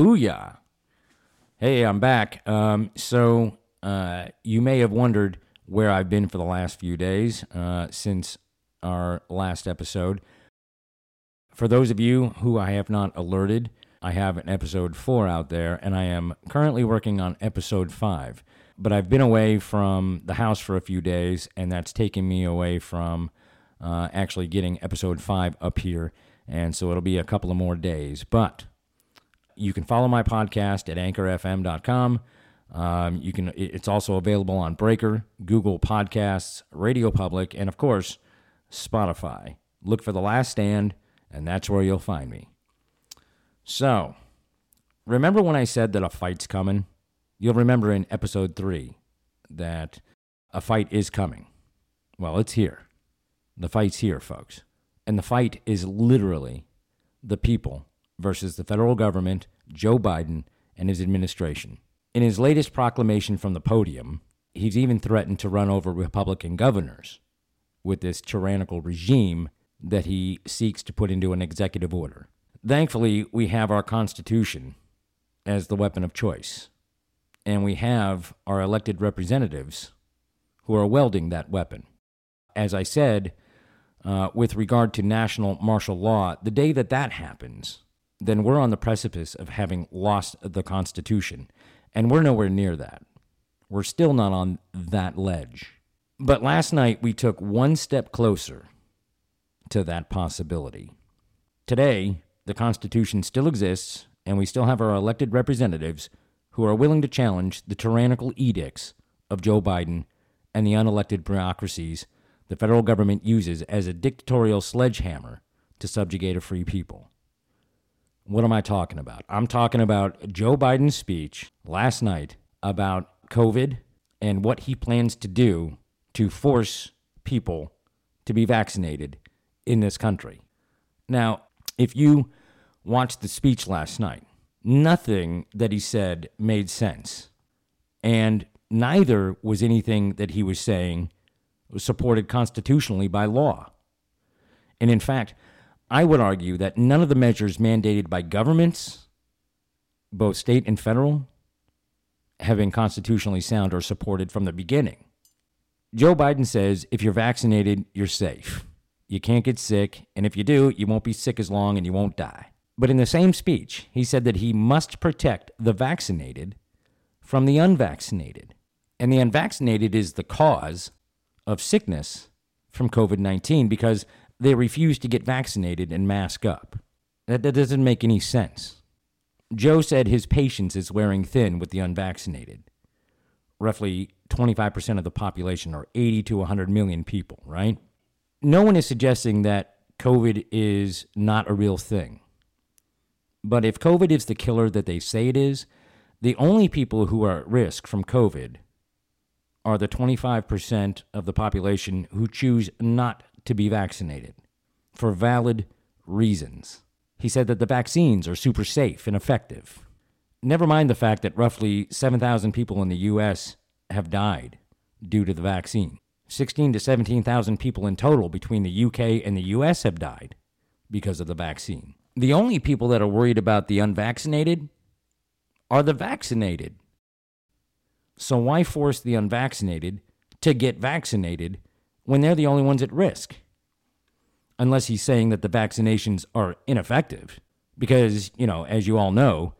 Booyah. Hey, I'm back. Um, so, uh, you may have wondered where I've been for the last few days uh, since our last episode. For those of you who I have not alerted, I have an episode four out there, and I am currently working on episode five. But I've been away from the house for a few days, and that's taken me away from uh, actually getting episode five up here. And so it'll be a couple of more days. But you can follow my podcast at anchorfm.com. Um, you can. It's also available on Breaker, Google Podcasts, Radio Public, and of course, Spotify. Look for The Last Stand, and that's where you'll find me. So, remember when I said that a fight's coming? You'll remember in episode three that a fight is coming. Well, it's here. The fight's here, folks. And the fight is literally the people versus the federal government, Joe Biden, and his administration. In his latest proclamation from the podium, he's even threatened to run over Republican governors with this tyrannical regime that he seeks to put into an executive order. Thankfully, we have our Constitution as the weapon of choice, and we have our elected representatives who are wielding that weapon. As I said, uh, with regard to national martial law, the day that that happens, then we're on the precipice of having lost the Constitution, and we're nowhere near that. We're still not on that ledge. But last night we took one step closer to that possibility. Today, the Constitution still exists, and we still have our elected representatives who are willing to challenge the tyrannical edicts of Joe Biden and the unelected bureaucracies the federal government uses as a dictatorial sledgehammer to subjugate a free people. What am I talking about? I'm talking about Joe Biden's speech last night about COVID and what he plans to do to force people to be vaccinated in this country. Now, if you watched the speech last night, nothing that he said made sense. And neither was anything that he was saying supported constitutionally by law. And in fact, I would argue that none of the measures mandated by governments, both state and federal, have been constitutionally sound or supported from the beginning. Joe Biden says if you're vaccinated, you're safe. You can't get sick, and if you do, you won't be sick as long and you won't die. But in the same speech, he said that he must protect the vaccinated from the unvaccinated. And the unvaccinated is the cause of sickness from COVID 19 because they refuse to get vaccinated and mask up. That, that doesn't make any sense. Joe said his patience is wearing thin with the unvaccinated. Roughly 25% of the population, or 80 to 100 million people, right? No one is suggesting that COVID is not a real thing. But if COVID is the killer that they say it is, the only people who are at risk from COVID are the 25% of the population who choose not to be vaccinated for valid reasons. He said that the vaccines are super safe and effective. Never mind the fact that roughly 7,000 people in the U.S. have died due to the vaccine. 16 to 17,000 people in total between the UK and the US have died because of the vaccine. The only people that are worried about the unvaccinated are the vaccinated. So why force the unvaccinated to get vaccinated when they're the only ones at risk? Unless he's saying that the vaccinations are ineffective. Because, you know, as you all know,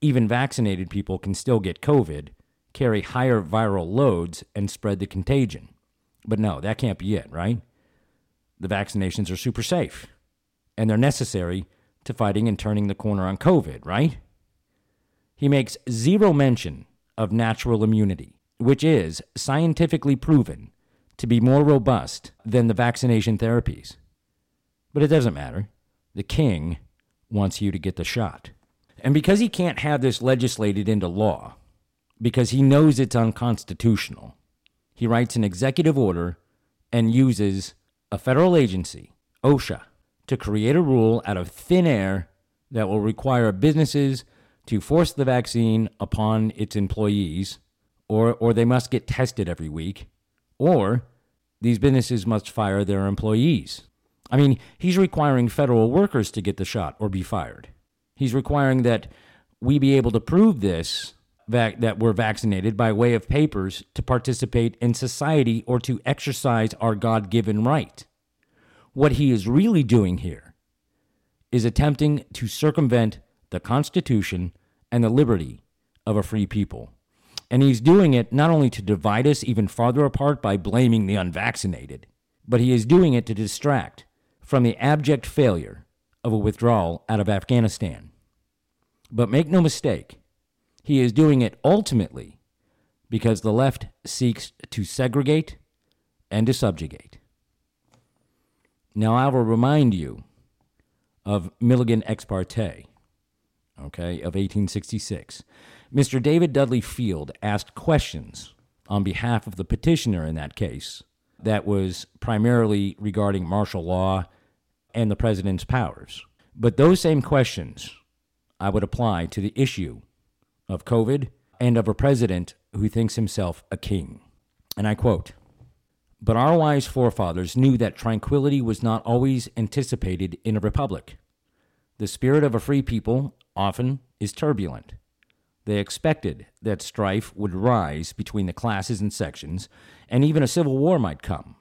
even vaccinated people can still get COVID, carry higher viral loads, and spread the contagion. But no, that can't be it, right? The vaccinations are super safe, and they're necessary to fighting and turning the corner on COVID, right? He makes zero mention of natural immunity, which is scientifically proven to be more robust than the vaccination therapies. But it doesn't matter. The king wants you to get the shot. And because he can't have this legislated into law, because he knows it's unconstitutional, he writes an executive order and uses a federal agency, OSHA, to create a rule out of thin air that will require businesses to force the vaccine upon its employees, or, or they must get tested every week, or these businesses must fire their employees. I mean, he's requiring federal workers to get the shot or be fired. He's requiring that we be able to prove this that we're vaccinated by way of papers to participate in society or to exercise our God given right. What he is really doing here is attempting to circumvent the Constitution and the liberty of a free people. And he's doing it not only to divide us even farther apart by blaming the unvaccinated, but he is doing it to distract from the abject failure of a withdrawal out of Afghanistan. But make no mistake, he is doing it ultimately because the left seeks to segregate and to subjugate. Now, I will remind you of Milligan ex parte, okay, of 1866. Mr. David Dudley Field asked questions on behalf of the petitioner in that case that was primarily regarding martial law and the president's powers. But those same questions I would apply to the issue of COVID and of a president who thinks himself a king. And I quote But our wise forefathers knew that tranquility was not always anticipated in a republic. The spirit of a free people often is turbulent. They expected that strife would rise between the classes and sections, and even a civil war might come.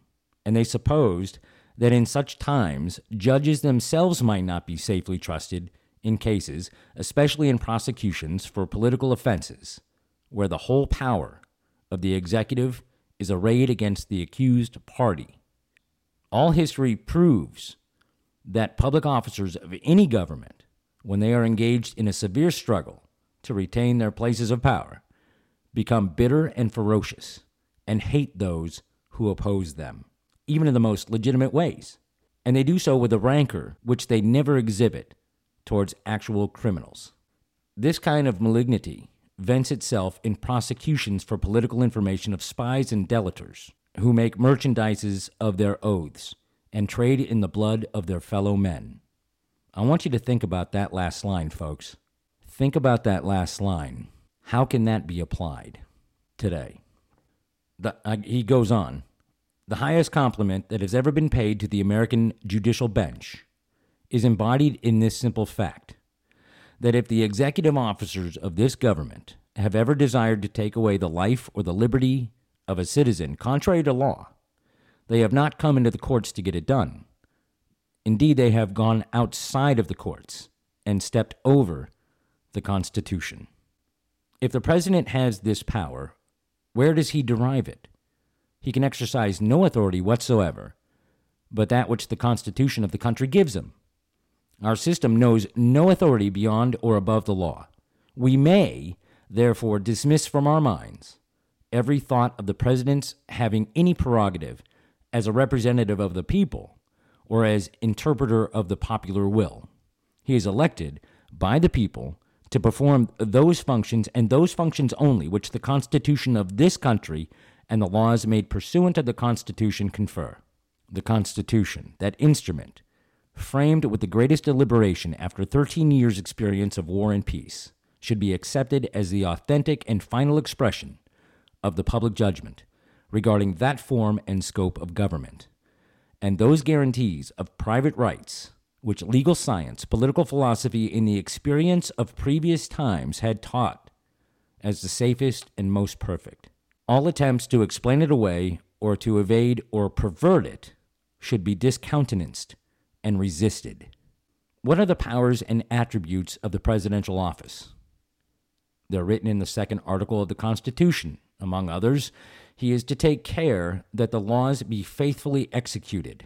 And they supposed that in such times judges themselves might not be safely trusted in cases, especially in prosecutions for political offenses, where the whole power of the executive is arrayed against the accused party. All history proves that public officers of any government, when they are engaged in a severe struggle to retain their places of power, become bitter and ferocious and hate those who oppose them, even in the most legitimate ways. And they do so with a rancor which they never exhibit towards actual criminals. This kind of malignity vents itself in prosecutions for political information of spies and delators who make merchandises of their oaths and trade in the blood of their fellow men. I want you to think about that last line, folks. Think about that last line. How can that be applied today? The, uh, he goes on The highest compliment that has ever been paid to the American judicial bench is embodied in this simple fact that if the executive officers of this government have ever desired to take away the life or the liberty of a citizen contrary to law, they have not come into the courts to get it done. Indeed, they have gone outside of the courts and stepped over the Constitution. If the president has this power, where does he derive it? He can exercise no authority whatsoever but that which the Constitution of the country gives him. Our system knows no authority beyond or above the law. We may, therefore, dismiss from our minds every thought of the president's having any prerogative as a representative of the people or as interpreter of the popular will. He is elected by the people to perform those functions and those functions only which the Constitution of this country and the laws made pursuant to the Constitution confer. The Constitution, that instrument, framed with the greatest deliberation after 13 years' experience of war and peace, should be accepted as the authentic and final expression of the public judgment regarding that form and scope of government, and those guarantees of private rights which legal science, political philosophy, and the experience of previous times had taught as the safest and most perfect. All attempts to explain it away or to evade or pervert it should be discountenanced and resisted. What are the powers and attributes of the presidential office? They're written in the second article of the Constitution. Among others, he is to take care that the laws be faithfully executed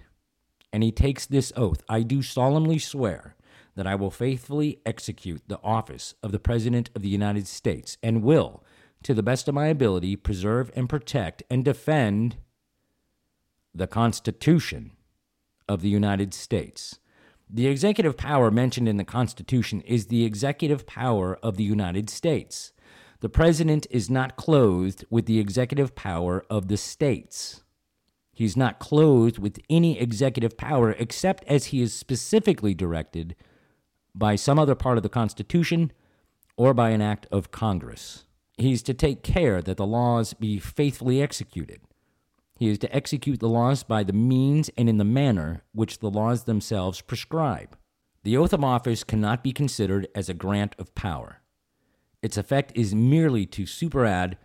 and he takes this oath I do solemnly swear that I will faithfully execute the office of the President of the United States and will, to the best of my ability, preserve and protect and defend the Constitution of the United States. The executive power mentioned in the Constitution is the executive power of the United States. The President is not clothed with the executive power of the states. He's not clothed with any executive power except as he is specifically directed by some other part of the Constitution or by an act of Congress. He is to take care that the laws be faithfully executed. He is to execute the laws by the means and in the manner which the laws themselves prescribe. The oath of office cannot be considered as a grant of power. Its effect is merely to superadd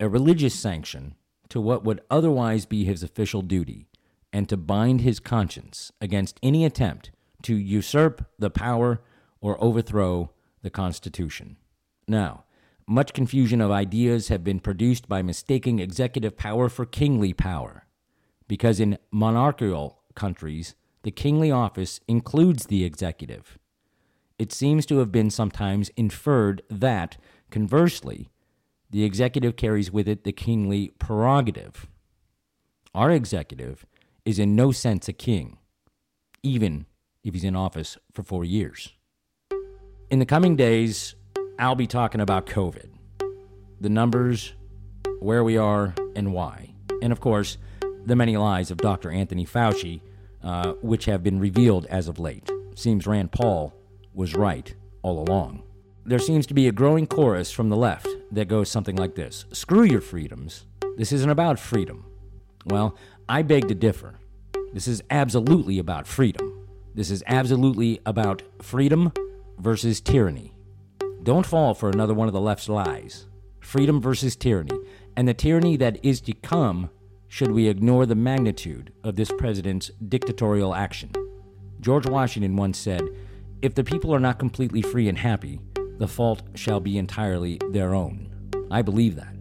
a religious sanction to what would otherwise be his official duty, and to bind his conscience against any attempt to usurp the power or overthrow the Constitution. Now, much confusion of ideas have been produced by mistaking executive power for kingly power, because in monarchical countries, the kingly office includes the executive. It seems to have been sometimes inferred that, conversely, the executive carries with it the kingly prerogative. Our executive is in no sense a king, even if he's in office for four years. In the coming days, I'll be talking about COVID, the numbers, where we are, and why. And of course, the many lies of Dr. Anthony Fauci, uh, which have been revealed as of late. Seems Rand Paul was right all along. There seems to be a growing chorus from the left that goes something like this Screw your freedoms. This isn't about freedom. Well, I beg to differ. This is absolutely about freedom. This is absolutely about freedom versus tyranny. Don't fall for another one of the left's lies. Freedom versus tyranny. And the tyranny that is to come should we ignore the magnitude of this president's dictatorial action. George Washington once said, If the people are not completely free and happy, the fault shall be entirely their own. I believe that.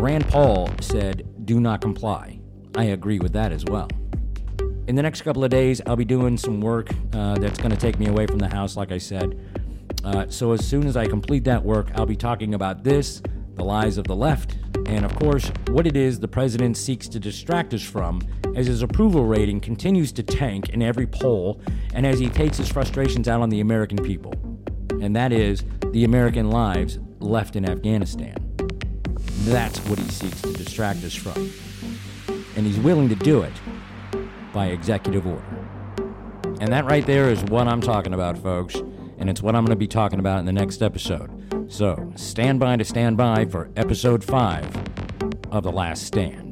Rand Paul said, Do not comply. I agree with that as well. In the next couple of days, I'll be doing some work uh, that's going to take me away from the house, like I said. Uh, so, as soon as I complete that work, I'll be talking about this, the lies of the left, and of course, what it is the president seeks to distract us from as his approval rating continues to tank in every poll and as he takes his frustrations out on the American people. And that is the American lives left in Afghanistan. That's what he seeks to distract us from. And he's willing to do it by executive order. And that right there is what I'm talking about, folks. And it's what I'm going to be talking about in the next episode. So stand by to stand by for episode 5 of The Last Stand.